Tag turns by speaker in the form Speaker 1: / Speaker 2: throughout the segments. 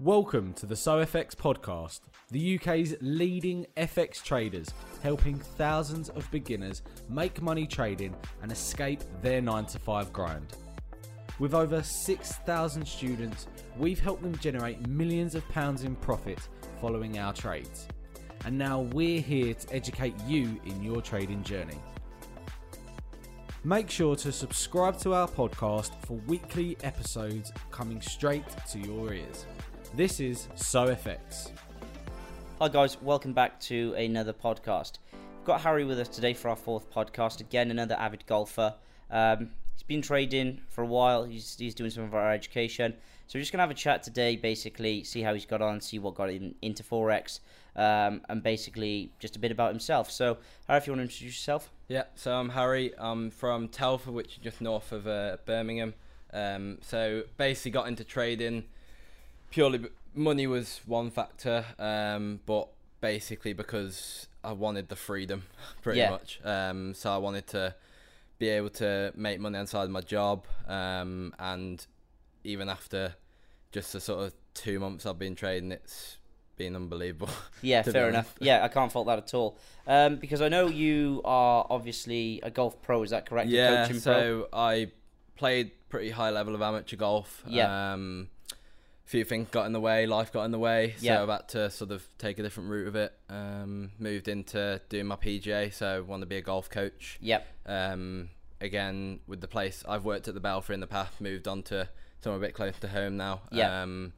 Speaker 1: Welcome to the SoFX podcast, the UK's leading FX traders, helping thousands of beginners make money trading and escape their 9 to 5 grind. With over 6,000 students, we've helped them generate millions of pounds in profit following our trades. And now we're here to educate you in your trading journey. Make sure to subscribe to our podcast for weekly episodes coming straight to your ears. This is SoFX.
Speaker 2: Hi guys, welcome back to another podcast. We've got Harry with us today for our fourth podcast. Again, another avid golfer. Um, he's been trading for a while. He's, he's doing some of our education. So we're just gonna have a chat today. Basically, see how he's got on, see what got him into forex, um, and basically just a bit about himself. So, Harry, if you want to introduce yourself.
Speaker 3: Yeah, so I'm Harry. I'm from Telford, which is just north of uh, Birmingham. Um, so basically got into trading purely money was one factor, um, but basically because I wanted the freedom, pretty
Speaker 2: Yeah.
Speaker 3: much. Um, so I wanted to be able to make money outside my job, um, and even after just the sort of two months I've been trading, it's been unbelievable.
Speaker 2: Yeah, fair enough. Yeah, I can't fault that at all. Um, because I know you are obviously a golf pro. Is that correct?
Speaker 3: Yeah,
Speaker 2: coaching pro?
Speaker 3: so I played pretty high level of amateur golf.
Speaker 2: Yeah.
Speaker 3: Um, few things got in the way, life got in the way, so
Speaker 2: Yeah.
Speaker 3: I've had to sort of take a different route of it. Um, moved into doing my PGA, so want to be a golf coach.
Speaker 2: Yep.
Speaker 3: Um, again, with the place I've worked at the Belfry in the past, moved on to somewhere a bit closer to home now.
Speaker 2: Yeah.
Speaker 3: Um,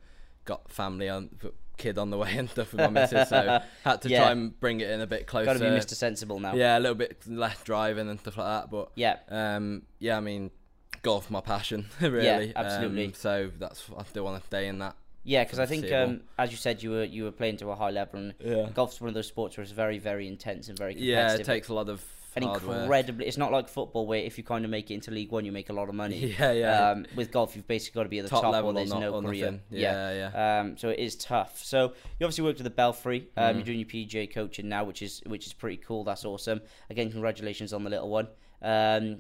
Speaker 3: got family on, kid on the way and stuff with my missus, so had to
Speaker 2: Yeah.
Speaker 3: try and bring it in a bit closer.
Speaker 2: Got to be Mr. Sensible now.
Speaker 3: Yeah, a little bit less driving and stuff like that, but
Speaker 2: Yeah.
Speaker 3: um, yeah, I mean, golf my passion, really.
Speaker 2: Yeah, absolutely.
Speaker 3: Um, so that's I still want to stay in that.
Speaker 2: Yeah, because I think, um, as you said, you were you were playing to a high level, and
Speaker 3: Yeah.
Speaker 2: golf's one of those sports where it's very, very intense and very
Speaker 3: Yeah,
Speaker 2: competitive.
Speaker 3: it takes a lot of
Speaker 2: and
Speaker 3: work.
Speaker 2: incredibly. It's not like football where if you kind of make it into League One, you make a lot of money.
Speaker 3: Yeah, yeah.
Speaker 2: Um, with golf, you've basically got to be at the
Speaker 3: Top
Speaker 2: top,
Speaker 3: level
Speaker 2: or there's
Speaker 3: or not,
Speaker 2: no career.
Speaker 3: nothing. Yeah, yeah.
Speaker 2: Um, so it is tough. So you obviously worked with the Belfry. Um,
Speaker 3: Mm-hmm.
Speaker 2: You're doing your PGA coaching now, which is which is pretty cool. That's awesome. Again, congratulations on the little one. Um,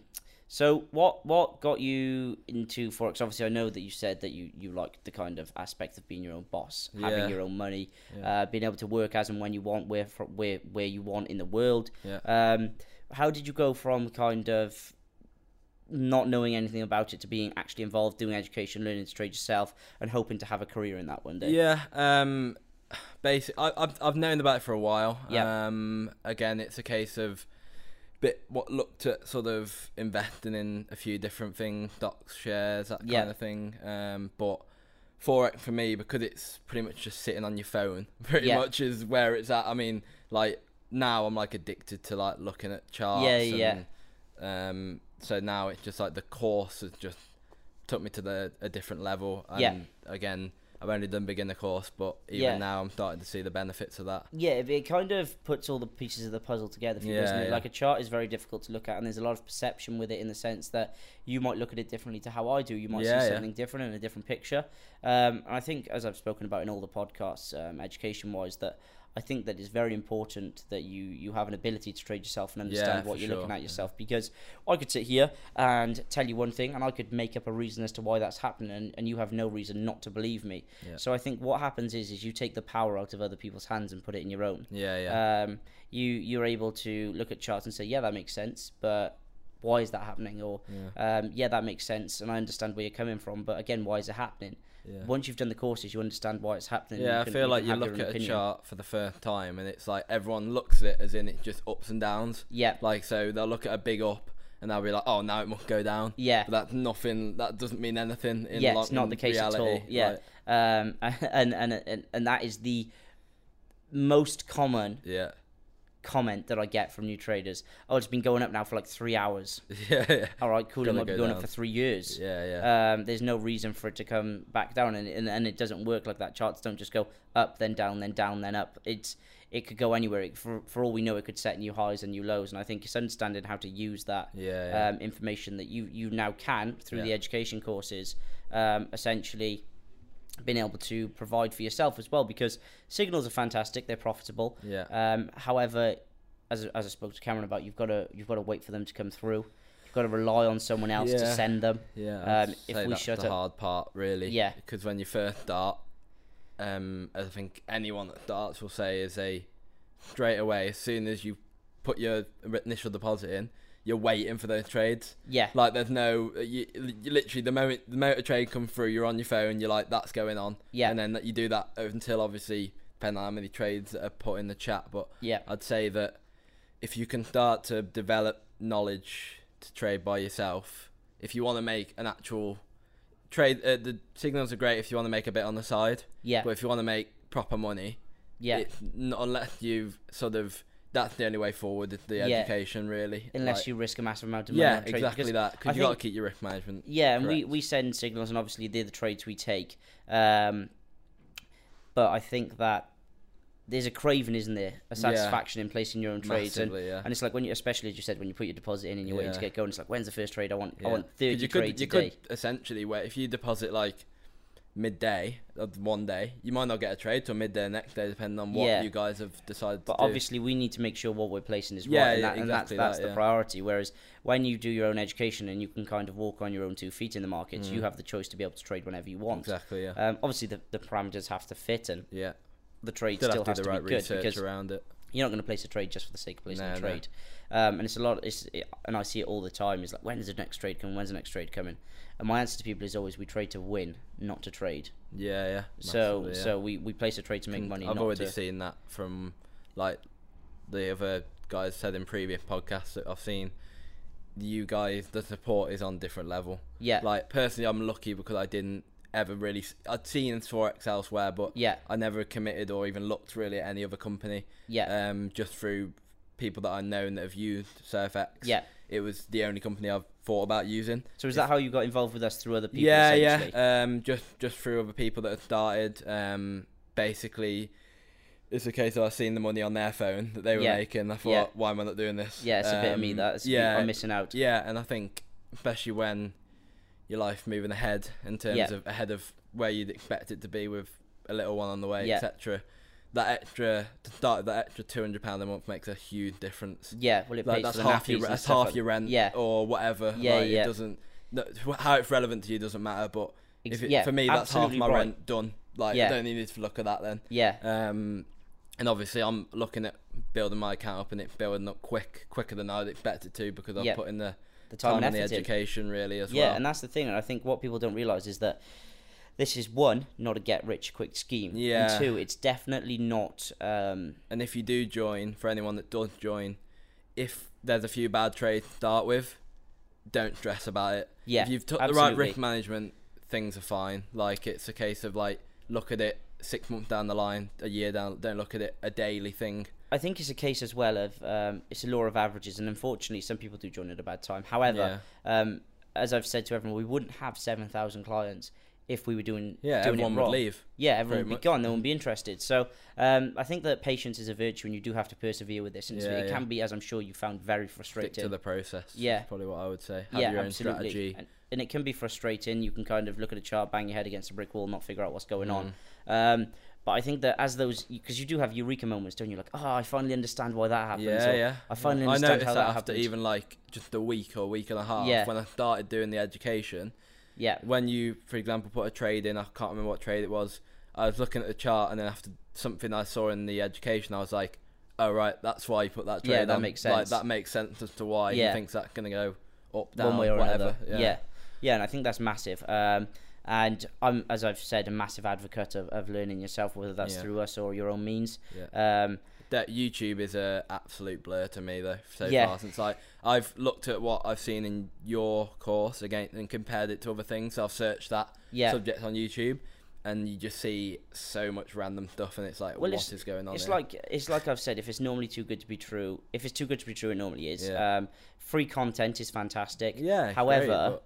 Speaker 2: so what what got you into forex? Obviously, I know that you said that you you like the kind of aspect of being your own boss,
Speaker 3: Yeah.
Speaker 2: having your own money,
Speaker 3: Yeah.
Speaker 2: uh, being able to work as and when you want, where fro- where where you want in the world.
Speaker 3: Yeah.
Speaker 2: Um, how did you go from kind of not knowing anything about it to being actually involved, doing education, learning to trade yourself, and hoping to have a career in that one day?
Speaker 3: Yeah. Um, basic. I, I've I've known about it for a while.
Speaker 2: Yeah.
Speaker 3: Um, again, it's a case of bit what looked at sort of investing in a few different things, stocks, shares, that kind
Speaker 2: Yeah.
Speaker 3: of thing. Um, but forex for me because it's pretty much just sitting on your phone. Pretty
Speaker 2: Yeah.
Speaker 3: much is where it's at. I mean, like now I'm like addicted to like looking at charts.
Speaker 2: Yeah, yeah.
Speaker 3: Um, so now it's just like the course has just took me to the a different level. And
Speaker 2: Yeah.
Speaker 3: again, I've only done beginner course, but even
Speaker 2: Yeah.
Speaker 3: now I'm starting to see the benefits of that.
Speaker 2: Yeah, it- kind of puts all the pieces of the puzzle together for you,
Speaker 3: Yeah,
Speaker 2: doesn't it?
Speaker 3: yeah.
Speaker 2: Like a chart is very difficult to look at, and there's a lot of perception with it in the sense that you might look at it differently to how I do. You might see something different in a different picture. Um, and I think, as I've spoken about in all the podcasts, um, education-wise, that I think that it's very important that you you have an ability to trade yourself and understand
Speaker 3: Yeah,
Speaker 2: what you're looking
Speaker 3: sure,
Speaker 2: at
Speaker 3: yeah.
Speaker 2: yourself. Because I could sit here and tell you one thing, and I could make up a reason as to why that's happening, and, and you have no reason not to believe me.
Speaker 3: Yeah.
Speaker 2: So I think what happens is is you take the power out of other people's hands and put it in your own.
Speaker 3: Yeah, yeah.
Speaker 2: Um, you you're able to look at charts and say, yeah, that makes sense, but why is that happening? Or
Speaker 3: yeah.
Speaker 2: um, yeah, that makes sense, and I understand where you're coming from, but again, why is it happening?
Speaker 3: Yeah.
Speaker 2: Once you've done the courses, you understand why it's happening.
Speaker 3: Yeah,
Speaker 2: you
Speaker 3: I
Speaker 2: can-
Speaker 3: feel like you
Speaker 2: have your
Speaker 3: look at a chart for the first time and it's like everyone looks at it as in it's just ups and downs.
Speaker 2: Yeah,
Speaker 3: Like, so they'll look at a big up and they'll be like, oh, now it must go down.
Speaker 2: yeah,
Speaker 3: But that's nothing, that doesn't mean anything in
Speaker 2: Yeah, it's not the case at
Speaker 3: reality.
Speaker 2: all, yeah.
Speaker 3: Like,
Speaker 2: um, and, and and and that is the most common
Speaker 3: yeah.
Speaker 2: Comment that I get from new traders. Oh, it's been going up now for like three hours.
Speaker 3: Yeah, yeah.
Speaker 2: All right, cool. It
Speaker 3: Gonna
Speaker 2: might be
Speaker 3: go
Speaker 2: going
Speaker 3: down.
Speaker 2: up for three years.
Speaker 3: Yeah, yeah.
Speaker 2: Um, there's no reason for it to come back down, and, and and it doesn't work like that. Charts don't just go up, then down, then down, then up. It's it could go anywhere. It, for for all we know, it could set new highs and new lows. And I think it's understanding how to use that
Speaker 3: yeah, yeah.
Speaker 2: um, information that you you now can through the education courses, um, essentially being able to provide for yourself as well. Because signals are fantastic; they're profitable.
Speaker 3: yeah.
Speaker 2: Um, however, as, as I spoke to Cameron about, you've got to you've got to wait for them to come through. You've got to rely on someone else to send them.
Speaker 3: Yeah,
Speaker 2: Um, if we
Speaker 3: that's
Speaker 2: shut
Speaker 3: the
Speaker 2: up-
Speaker 3: hard part, really.
Speaker 2: Yeah.
Speaker 3: Because when you first start, um, I think anyone that starts will say, is a straight away as soon as you put your initial deposit in, you're waiting for those trades.
Speaker 2: Yeah.
Speaker 3: Like there's no, you, you literally the moment the motor trade come through, you're on your phone, you're like that's going on.
Speaker 2: Yeah.
Speaker 3: And then that you do that until obviously depending on how many trades that are put in the chat, but
Speaker 2: Yeah.
Speaker 3: I'd say that if you can start to develop knowledge to trade by yourself, if you want to make an actual trade, uh, the signals are great if you want to make a bit on the side.
Speaker 2: Yeah.
Speaker 3: But if you want to make proper money,
Speaker 2: Yeah.
Speaker 3: it's not unless you've sort of that's the only way forward. is The
Speaker 2: Yeah.
Speaker 3: education really,
Speaker 2: Unless
Speaker 3: Like-
Speaker 2: you risk a massive amount of money
Speaker 3: yeah, exactly that. Because you got to keep your risk management.
Speaker 2: Yeah, and we, we send signals, and obviously they're the trades we take. Um, but I think that there's a craving, isn't there? A satisfaction in placing your own trades, and,
Speaker 3: yeah.
Speaker 2: and it's like when you, especially as you said, when you put your deposit in and you're waiting to get going. It's like when's the first trade? I want, I
Speaker 3: Yeah.
Speaker 2: want thirty
Speaker 3: you could,
Speaker 2: trades
Speaker 3: you could essentially where if you deposit like midday of one day, you might not get a trade till midday the next day, depending on what
Speaker 2: Yeah.
Speaker 3: you guys have decided
Speaker 2: But
Speaker 3: to do.
Speaker 2: obviously, we need to make sure what we're placing is
Speaker 3: Yeah,
Speaker 2: right, and,
Speaker 3: yeah,
Speaker 2: that, and that's
Speaker 3: exactly
Speaker 2: that's
Speaker 3: that,
Speaker 2: the
Speaker 3: yeah.
Speaker 2: priority. Whereas when you do your own education and you can kind of walk on your own two feet in the markets,
Speaker 3: Mm.
Speaker 2: you have the choice to be able to trade whenever you want.
Speaker 3: exactly, yeah,
Speaker 2: Um, obviously, the, the parameters have to fit, and
Speaker 3: yeah.
Speaker 2: the trade
Speaker 3: Still
Speaker 2: still
Speaker 3: have
Speaker 2: has
Speaker 3: to do
Speaker 2: to
Speaker 3: right
Speaker 2: be good
Speaker 3: research
Speaker 2: because
Speaker 3: around it.
Speaker 2: You're not going to place a trade just for the sake of placing
Speaker 3: No,
Speaker 2: a
Speaker 3: no.
Speaker 2: trade. Um, and it's a lot. It's it, and I see it all the time. Is like when is the next trade coming? When's the next trade coming? And my answer to people is always we trade to win, not to trade.
Speaker 3: Yeah, yeah.
Speaker 2: so
Speaker 3: yeah.
Speaker 2: so we, we place a trade to make money.
Speaker 3: I've already
Speaker 2: to,
Speaker 3: seen that from like the other guys said in previous podcasts that I've seen. You guys, the support is on different level.
Speaker 2: yeah
Speaker 3: Like personally, I'm lucky because I didn't ever really. I'd seen Forex elsewhere, but
Speaker 2: yeah
Speaker 3: I never committed or even looked really at any other company.
Speaker 2: yeah
Speaker 3: Um, just through people that I known that have used SoFX.
Speaker 2: yeah.
Speaker 3: It was the only company I've thought about using.
Speaker 2: So is that how you got involved with us through other people?
Speaker 3: yeah, yeah. Um, just just through other people that had started. Um, basically, it's a case of I seen the money on their phone that they were
Speaker 2: Yeah.
Speaker 3: making. I thought,
Speaker 2: Yeah.
Speaker 3: why am I not doing this?
Speaker 2: Yeah, it's a bit of me
Speaker 3: Um,
Speaker 2: that
Speaker 3: yeah,
Speaker 2: I'm missing out.
Speaker 3: yeah, and I think especially when your life moving ahead in terms
Speaker 2: Yeah.
Speaker 3: of ahead of where you'd expect it to be with a little one on the way,
Speaker 2: Yeah.
Speaker 3: etc. That extra to start that extra two hundred pound a month makes a huge difference.
Speaker 2: Yeah, well, it
Speaker 3: Like
Speaker 2: pays
Speaker 3: that's half your that's half your rent,
Speaker 2: Yeah.
Speaker 3: or whatever.
Speaker 2: Yeah,
Speaker 3: like,
Speaker 2: yeah.
Speaker 3: It doesn't no, how it's relevant to you doesn't matter, but if it,
Speaker 2: yeah,
Speaker 3: for me that's half my
Speaker 2: right.
Speaker 3: rent done. Like
Speaker 2: Yeah.
Speaker 3: I don't need to look at that then.
Speaker 2: Yeah,
Speaker 3: Um, and obviously I'm looking at building my account up and it building up quick quicker than I'd expect it to because I've
Speaker 2: Yeah.
Speaker 3: put in the
Speaker 2: the time,
Speaker 3: time,
Speaker 2: and
Speaker 3: the education really as
Speaker 2: Yeah,
Speaker 3: well.
Speaker 2: Yeah, and that's the thing. And I think what people don't realize is that this is one, not a get rich quick scheme.
Speaker 3: Yeah.
Speaker 2: And two, it's definitely not. Um,
Speaker 3: And if you do join, for anyone that does join, if there's a few bad trades to start with, don't stress about it.
Speaker 2: yeah.
Speaker 3: if you've took the right risk management, things are fine. Like it's a case of like look at it six months down the line, a year down. Don't look at it a daily thing.
Speaker 2: I think it's a case as well of um, it's a law of averages, and unfortunately, some people do join at a bad time. However, um, as I've said to everyone, we wouldn't have seven thousand clients if we were doing
Speaker 3: yeah, yeah.
Speaker 2: doing
Speaker 3: Everyone
Speaker 2: it
Speaker 3: would leave.
Speaker 2: Yeah, everyone
Speaker 3: Very
Speaker 2: would be
Speaker 3: much.
Speaker 2: gone. They wouldn't be interested. So um, I think that patience is a virtue, and you do have to persevere with this. And
Speaker 3: Yeah,
Speaker 2: it
Speaker 3: yeah.
Speaker 2: can be, as I'm sure you found, very frustrating.
Speaker 3: Stick to the process.
Speaker 2: Yeah.
Speaker 3: probably what I would say. Have
Speaker 2: yeah,
Speaker 3: your own
Speaker 2: absolutely.
Speaker 3: strategy.
Speaker 2: And, and it can be frustrating. You can kind of look at a chart, bang your head against a brick wall, not figure out what's going on.
Speaker 3: Mm.
Speaker 2: Um, but I think that as those, because you do have eureka moments, don't you? Like, oh, I finally understand why that happens.
Speaker 3: Yeah,
Speaker 2: or,
Speaker 3: yeah.
Speaker 2: I finally
Speaker 3: I
Speaker 2: understand
Speaker 3: noticed
Speaker 2: how
Speaker 3: that,
Speaker 2: that
Speaker 3: after
Speaker 2: happens.
Speaker 3: even like just a week or week and a half
Speaker 2: Yeah.
Speaker 3: when I started doing the education.
Speaker 2: Yeah,
Speaker 3: When you, for example, put a trade in, I can't remember what trade it was. I was looking at the chart, and then after something I saw in the education, I was like, "Oh right, that's why you put that trade
Speaker 2: Yeah, that
Speaker 3: on."
Speaker 2: makes sense.
Speaker 3: Like that makes sense as to why
Speaker 2: Yeah.
Speaker 3: he thinks that's gonna go up, down,
Speaker 2: one way or
Speaker 3: whatever.
Speaker 2: another. Yeah. yeah, and I think that's massive. Um, and I'm, as I've said, a massive advocate of, of learning yourself, whether that's
Speaker 3: Yeah.
Speaker 2: through us or your own means.
Speaker 3: Yeah.
Speaker 2: Um,
Speaker 3: That YouTube is a absolute blur to me though so
Speaker 2: Yeah.
Speaker 3: far since I I've looked at what I've seen in your course again and compared it to other things. So I've searched that
Speaker 2: yeah,
Speaker 3: subject on YouTube, and you just see so much random stuff, and it's like,
Speaker 2: Well,
Speaker 3: what
Speaker 2: it's-
Speaker 3: is going on?
Speaker 2: it's
Speaker 3: here?
Speaker 2: like it's like I've said. If it's normally too good to be true, if it's too good to be true, it normally is.
Speaker 3: Yeah.
Speaker 2: Um, free content is fantastic.
Speaker 3: yeah.
Speaker 2: however,
Speaker 3: great,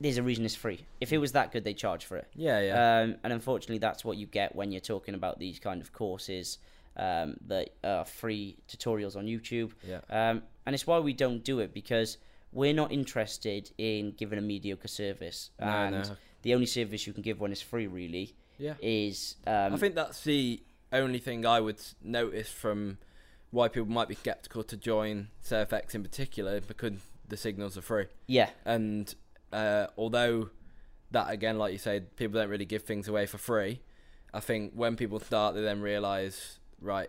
Speaker 2: There's a reason it's free. If it was that good, they charge for it.
Speaker 3: yeah, yeah,
Speaker 2: Um, and unfortunately, that's what you get when you're talking about these kind of courses um, that are free tutorials on YouTube.
Speaker 3: yeah,
Speaker 2: Um, and it's why we don't do it because we're not interested in giving a mediocre service.
Speaker 3: no,
Speaker 2: and
Speaker 3: no,
Speaker 2: the only service you can give when it's free, really,
Speaker 3: yeah.
Speaker 2: is. Um,
Speaker 3: I think that's the only thing I would notice from why people might be skeptical to join SoFX in particular because the signals are free.
Speaker 2: yeah,
Speaker 3: And uh, although that again, like you said, people don't really give things away for free. I think when people start, they then realise, right,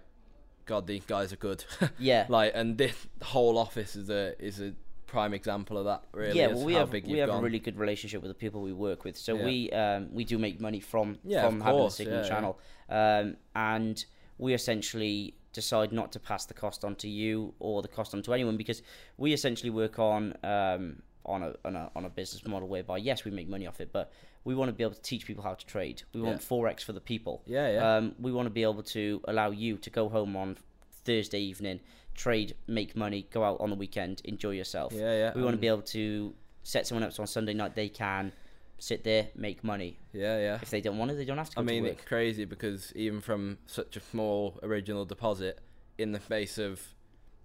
Speaker 3: God, these guys are good.
Speaker 2: Yeah.
Speaker 3: like, and this whole office is a is a prime example of that. Really,
Speaker 2: yeah, well, we have
Speaker 3: big
Speaker 2: we
Speaker 3: you've gone.
Speaker 2: a really good relationship with the people we work with. So
Speaker 3: Yeah.
Speaker 2: we um, we do make money from
Speaker 3: Yeah,
Speaker 2: from having
Speaker 3: course,
Speaker 2: a signal
Speaker 3: yeah.
Speaker 2: channel, um, and we essentially decide not to pass the cost on to you or the cost on to anyone because we essentially work on um, on a, on a on a business model whereby yes we make money off it, but we want to be able to teach people how to trade. We want forex for the people.
Speaker 3: Yeah, yeah.
Speaker 2: Um, we want to be able to allow you to go home on Thursday evening, trade, make money, go out on the weekend, enjoy yourself.
Speaker 3: Yeah, yeah,
Speaker 2: We want to be able to set someone up so on Sunday night they can sit there, make money.
Speaker 3: yeah, yeah.
Speaker 2: If they don't want to, they don't have to go
Speaker 3: I mean,
Speaker 2: to
Speaker 3: it's crazy because even from such a small original deposit, in the face of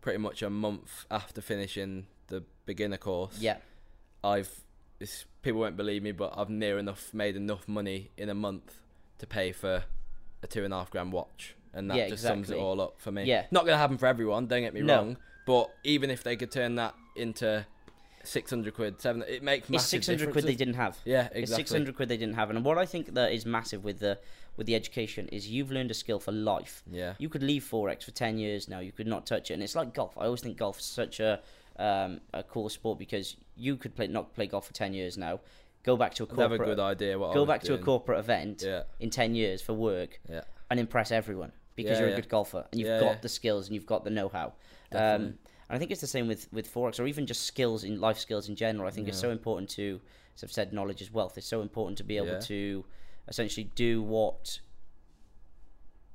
Speaker 3: pretty much a month after finishing the beginner course,
Speaker 2: Yeah,
Speaker 3: I've it's, people won't believe me, but I've near enough made enough money in a month to pay for a two and a half grand watch, and that
Speaker 2: Yeah,
Speaker 3: just sums it all up for me.
Speaker 2: Yeah.
Speaker 3: not gonna happen for everyone. Don't get me
Speaker 2: No.
Speaker 3: wrong, but even if they could turn that into six hundred quid, seven, it makes
Speaker 2: it's six hundred quid they didn't have.
Speaker 3: Yeah,
Speaker 2: It's
Speaker 3: exactly.
Speaker 2: six hundred quid they didn't have, and what I think that is massive with the with the education is you've learned a skill for life.
Speaker 3: Yeah.
Speaker 2: You could leave forex for ten years now. You could not touch it, and it's like golf. I always think golf is such a um, a cool sport because you could play not play golf for ten years now. Go back to a
Speaker 3: I'd have a
Speaker 2: corporate.
Speaker 3: good idea what
Speaker 2: go back to a corporate event
Speaker 3: Yeah.
Speaker 2: in ten years for work
Speaker 3: Yeah.
Speaker 2: and impress everyone because
Speaker 3: Yeah,
Speaker 2: you're a good golfer and you've got the skills and you've got the know-how. Um, and I think it's the same with with forex or even just skills in life skills in general. I think it's so important to, as I've said, knowledge is wealth. It's so important to be able to essentially do what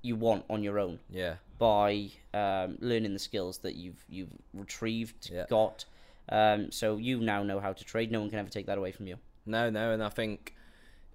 Speaker 2: you want on your own
Speaker 3: Yeah.
Speaker 2: by um, learning the skills that you've you've retrieved,
Speaker 3: Yeah.
Speaker 2: got. Um, so you now know how to trade. No one can ever take that away from you.
Speaker 3: No, no, and I think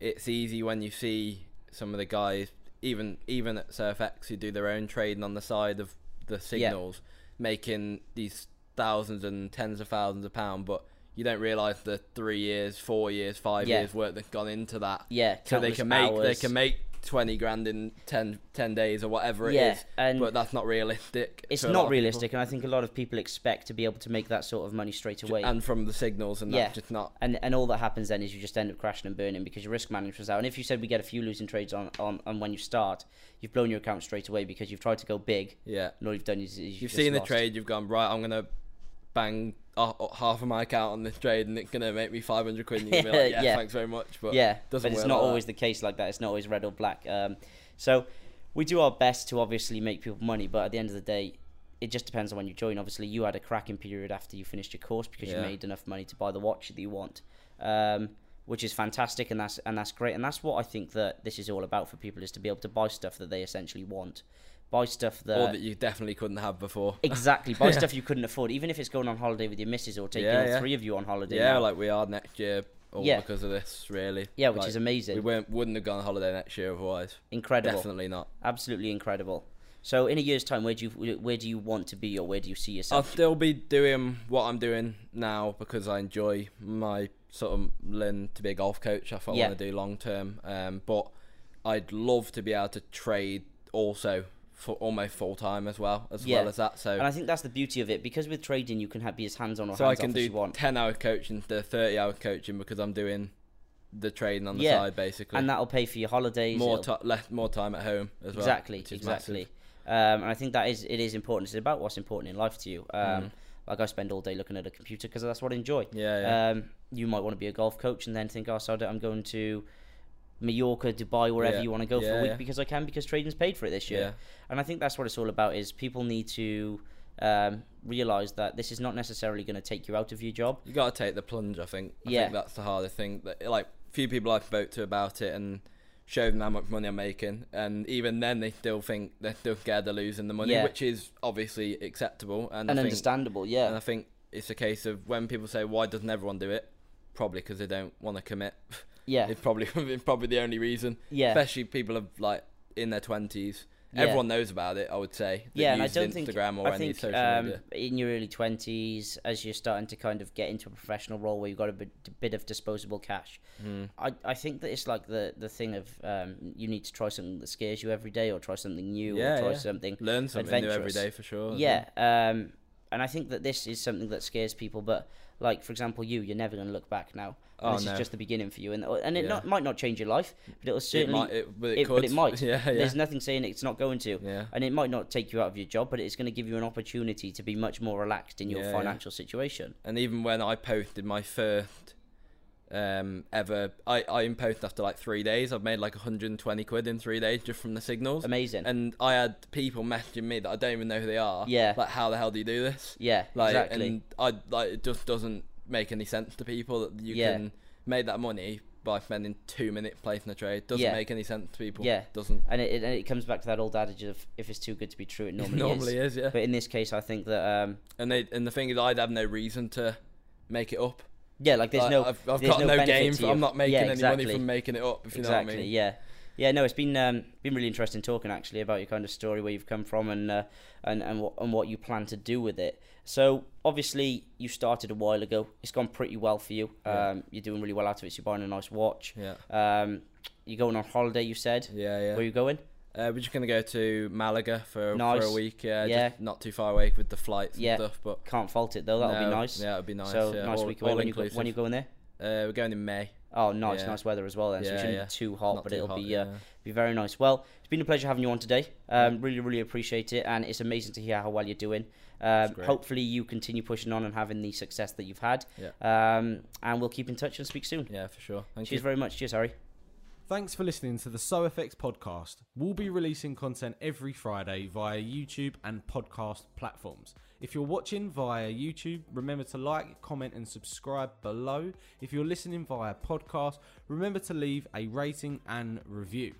Speaker 3: it's easy when you see some of the guys, even even at SoFX, who do their own trading on the side of the signals, making these thousands and tens of thousands of pounds, but you don't realise the three years, four years, five
Speaker 2: Yeah.
Speaker 3: years work that's gone into that.
Speaker 2: Yeah,
Speaker 3: so they can make they can make twenty grand in 10, 10 days or whatever it is.
Speaker 2: Yeah, and
Speaker 3: but that's not realistic.
Speaker 2: It's
Speaker 3: to a lot
Speaker 2: not
Speaker 3: of people.
Speaker 2: realistic, and I think a lot of people expect to be able to make that sort of money straight away.
Speaker 3: And from the signals, and
Speaker 2: Yeah.
Speaker 3: that's just not.
Speaker 2: and and all that happens then is you just end up crashing and burning because your risk management's out. And if you said we get a few losing trades on, on, on when you start, you've blown your account straight away because you've tried to go big.
Speaker 3: Yeah.
Speaker 2: And all you've done is, is you've,
Speaker 3: You've seen the trade, you've gone right. I'm gonna bang uh, half of my account on this trade, and it's gonna make me 500 quid. And you're gonna be like, yeah,
Speaker 2: Yeah.
Speaker 3: thanks very much. But
Speaker 2: yeah,
Speaker 3: doesn't
Speaker 2: but it's not
Speaker 3: like
Speaker 2: always
Speaker 3: that.
Speaker 2: the case like that. It's not always red or black. Um, so we do our best to obviously make people money, but at the end of the day, it just depends on when you join. Obviously, you had a cracking period after you finished your course because you made enough money to buy the watch that you want, um, which is fantastic, and that's and that's great, and that's what I think that this is all about for people is to be able to buy stuff that they essentially want, buy stuff that.
Speaker 3: or that you definitely couldn't have before.
Speaker 2: Exactly, buy stuff you couldn't afford, even if it's going on holiday with your missus or taking
Speaker 3: Yeah, yeah.
Speaker 2: three of you on holiday.
Speaker 3: Yeah,
Speaker 2: now.
Speaker 3: like we are next year, all
Speaker 2: Yeah.
Speaker 3: because of this, really.
Speaker 2: Yeah, which
Speaker 3: Like,
Speaker 2: is amazing.
Speaker 3: We weren't, wouldn't have gone on holiday next year otherwise.
Speaker 2: incredible.
Speaker 3: Definitely not.
Speaker 2: absolutely incredible. So in a year's time, where do you where do you want to be, or where do you see yourself?
Speaker 3: I'll still be doing what I'm doing now because I enjoy my sort of learn to be a golf coach. What
Speaker 2: Yeah.
Speaker 3: I want to do long term. Um, but I'd love to be able to trade also for almost full time as well, as
Speaker 2: Yeah.
Speaker 3: well as that. So
Speaker 2: and I think that's the beauty of it because with trading, you can have, be as hands on or
Speaker 3: so I can do 10 hour coaching to 30 hour coaching because I'm doing the trading on the
Speaker 2: Yeah.
Speaker 3: side basically.
Speaker 2: and that'll pay for your holidays.
Speaker 3: more
Speaker 2: it'll-
Speaker 3: less more time at home as well.
Speaker 2: exactly,
Speaker 3: is
Speaker 2: exactly.
Speaker 3: massive.
Speaker 2: Um, and I think that is it is important. It's about what's important in life to you. Um,
Speaker 3: Mm.
Speaker 2: Like I spend all day looking at a computer because that's what I enjoy.
Speaker 3: Yeah, yeah.
Speaker 2: Um, you might want to be a golf coach and then think, oh, so I'm going to Mallorca, Dubai, wherever
Speaker 3: Yeah.
Speaker 2: you want to go for a week
Speaker 3: yeah.
Speaker 2: because I can because trading's paid for it this year.
Speaker 3: Yeah.
Speaker 2: And I think that's what it's all about. Is people need to um, realize that this is not necessarily going to take you out of your job.
Speaker 3: You got to take the plunge. I think. I
Speaker 2: Yeah.
Speaker 3: think that's the hardest thing. That like few people I've spoke to about it and showed them how much money I'm making, and even then they still think they're still scared of losing the money,
Speaker 2: Yeah.
Speaker 3: which is obviously acceptable and,
Speaker 2: and
Speaker 3: think,
Speaker 2: understandable,
Speaker 3: And. I think it's a case of when people say why doesn't everyone do it, probably because they don't want to commit.
Speaker 2: Yeah.
Speaker 3: it's probably it's probably the only reason.
Speaker 2: Yeah.
Speaker 3: Especially people of like in their twenties.
Speaker 2: Yeah.
Speaker 3: Everyone knows about it. I would say.
Speaker 2: yeah, and I don't think
Speaker 3: Instagram or
Speaker 2: I
Speaker 3: any
Speaker 2: think
Speaker 3: social
Speaker 2: um,
Speaker 3: media.
Speaker 2: in your early twenties, as you're starting to kind of get into a professional role where you've got a bit, bit of disposable cash,
Speaker 3: Hmm.
Speaker 2: I, I think that it's like the the thing of um, you need to try something that scares you every day, or try something new,
Speaker 3: Yeah,
Speaker 2: or try
Speaker 3: yeah.
Speaker 2: something
Speaker 3: Learn something new every day for sure.
Speaker 2: Yeah, um, and I think that this is something that scares people, but like for example, you, you're never going to look back now.
Speaker 3: Oh,
Speaker 2: this
Speaker 3: no.
Speaker 2: is just the beginning for you, and uh, and it
Speaker 3: Yeah.
Speaker 2: not, might not change your life, but it'll
Speaker 3: It
Speaker 2: certainly.
Speaker 3: might, it, but it,
Speaker 2: it-
Speaker 3: could.
Speaker 2: but it might.
Speaker 3: Yeah, yeah.
Speaker 2: There's nothing saying it's not going to.
Speaker 3: yeah.
Speaker 2: And it might not take you out of your job, but it's going to give you an opportunity to be much more relaxed in your
Speaker 3: yeah.
Speaker 2: financial situation.
Speaker 3: And even when I posted my first um ever I, I posted after like three days, I've made like 120 quid in three days just from the signals.
Speaker 2: Amazing.
Speaker 3: And I had people messaging me that I don't even know who they are.
Speaker 2: Yeah.
Speaker 3: Like how the hell do you do this?
Speaker 2: yeah,
Speaker 3: Like
Speaker 2: exactly.
Speaker 3: and I like it just doesn't make any sense to people that you
Speaker 2: Yeah.
Speaker 3: can make that money by spending two minutes placing a trade. Doesn't
Speaker 2: Yeah.
Speaker 3: make any sense to people.
Speaker 2: Yeah.
Speaker 3: Doesn't
Speaker 2: and it, it, and it comes back to that old adage of if it's too good to be true, it normally,
Speaker 3: normally
Speaker 2: is.
Speaker 3: is, yeah.
Speaker 2: But in this case, I think that um,
Speaker 3: And they and the thing is I'd have no reason to make it up.
Speaker 2: Yeah, like there's
Speaker 3: Like,
Speaker 2: no,
Speaker 3: I've, I've
Speaker 2: there's
Speaker 3: got no,
Speaker 2: benefit
Speaker 3: game. I'm not making
Speaker 2: Yeah,
Speaker 3: any money from making it up. If you
Speaker 2: exactly.
Speaker 3: know what I mean.
Speaker 2: Yeah. Yeah, no, it's been um, been really interesting talking actually about your kind of story, where you've come from, and uh, and and what and what you plan to do with it. So obviously you started a while ago. It's gone pretty well for you.
Speaker 3: Yeah.
Speaker 2: Um, you're doing really well out of it. So you're buying a nice watch.
Speaker 3: Yeah.
Speaker 2: Um, you're going on holiday. You said.
Speaker 3: Yeah, yeah.
Speaker 2: Where are you going?
Speaker 3: Uh, we're just gonna go to Malaga for for
Speaker 2: Nice.
Speaker 3: a week. Yeah,
Speaker 2: Yeah.
Speaker 3: Not too far away with the flights
Speaker 2: Yeah.
Speaker 3: and stuff. But
Speaker 2: Can't fault it though. That'll
Speaker 3: no,
Speaker 2: be nice.
Speaker 3: Yeah, it'll be nice.
Speaker 2: so
Speaker 3: yeah.
Speaker 2: nice
Speaker 3: all,
Speaker 2: week away. When you, go, when you going there?
Speaker 3: Uh, we're going in May.
Speaker 2: Oh, nice,
Speaker 3: Yeah.
Speaker 2: nice weather as well. Then, so it shouldn't
Speaker 3: yeah.
Speaker 2: be too hot,
Speaker 3: Not
Speaker 2: but
Speaker 3: too
Speaker 2: it'll
Speaker 3: hot,
Speaker 2: be
Speaker 3: yeah.
Speaker 2: uh, be very nice. Well, it's been a pleasure having you on today. Um, really, really appreciate it, and it's amazing to hear how well you're doing. Um, hopefully, you continue pushing on and having the success that you've had.
Speaker 3: Yeah.
Speaker 2: Um, and we'll keep in touch and speak soon.
Speaker 3: Yeah, for sure. Thank
Speaker 2: Cheers
Speaker 3: you.
Speaker 2: very much. Cheers, Harry.
Speaker 1: Thanks for listening to the SoFX podcast. We'll be releasing content every Friday via YouTube and podcast platforms. If you're watching via YouTube, remember to like, comment, and subscribe below. If you're listening via podcast, remember to leave a rating and review.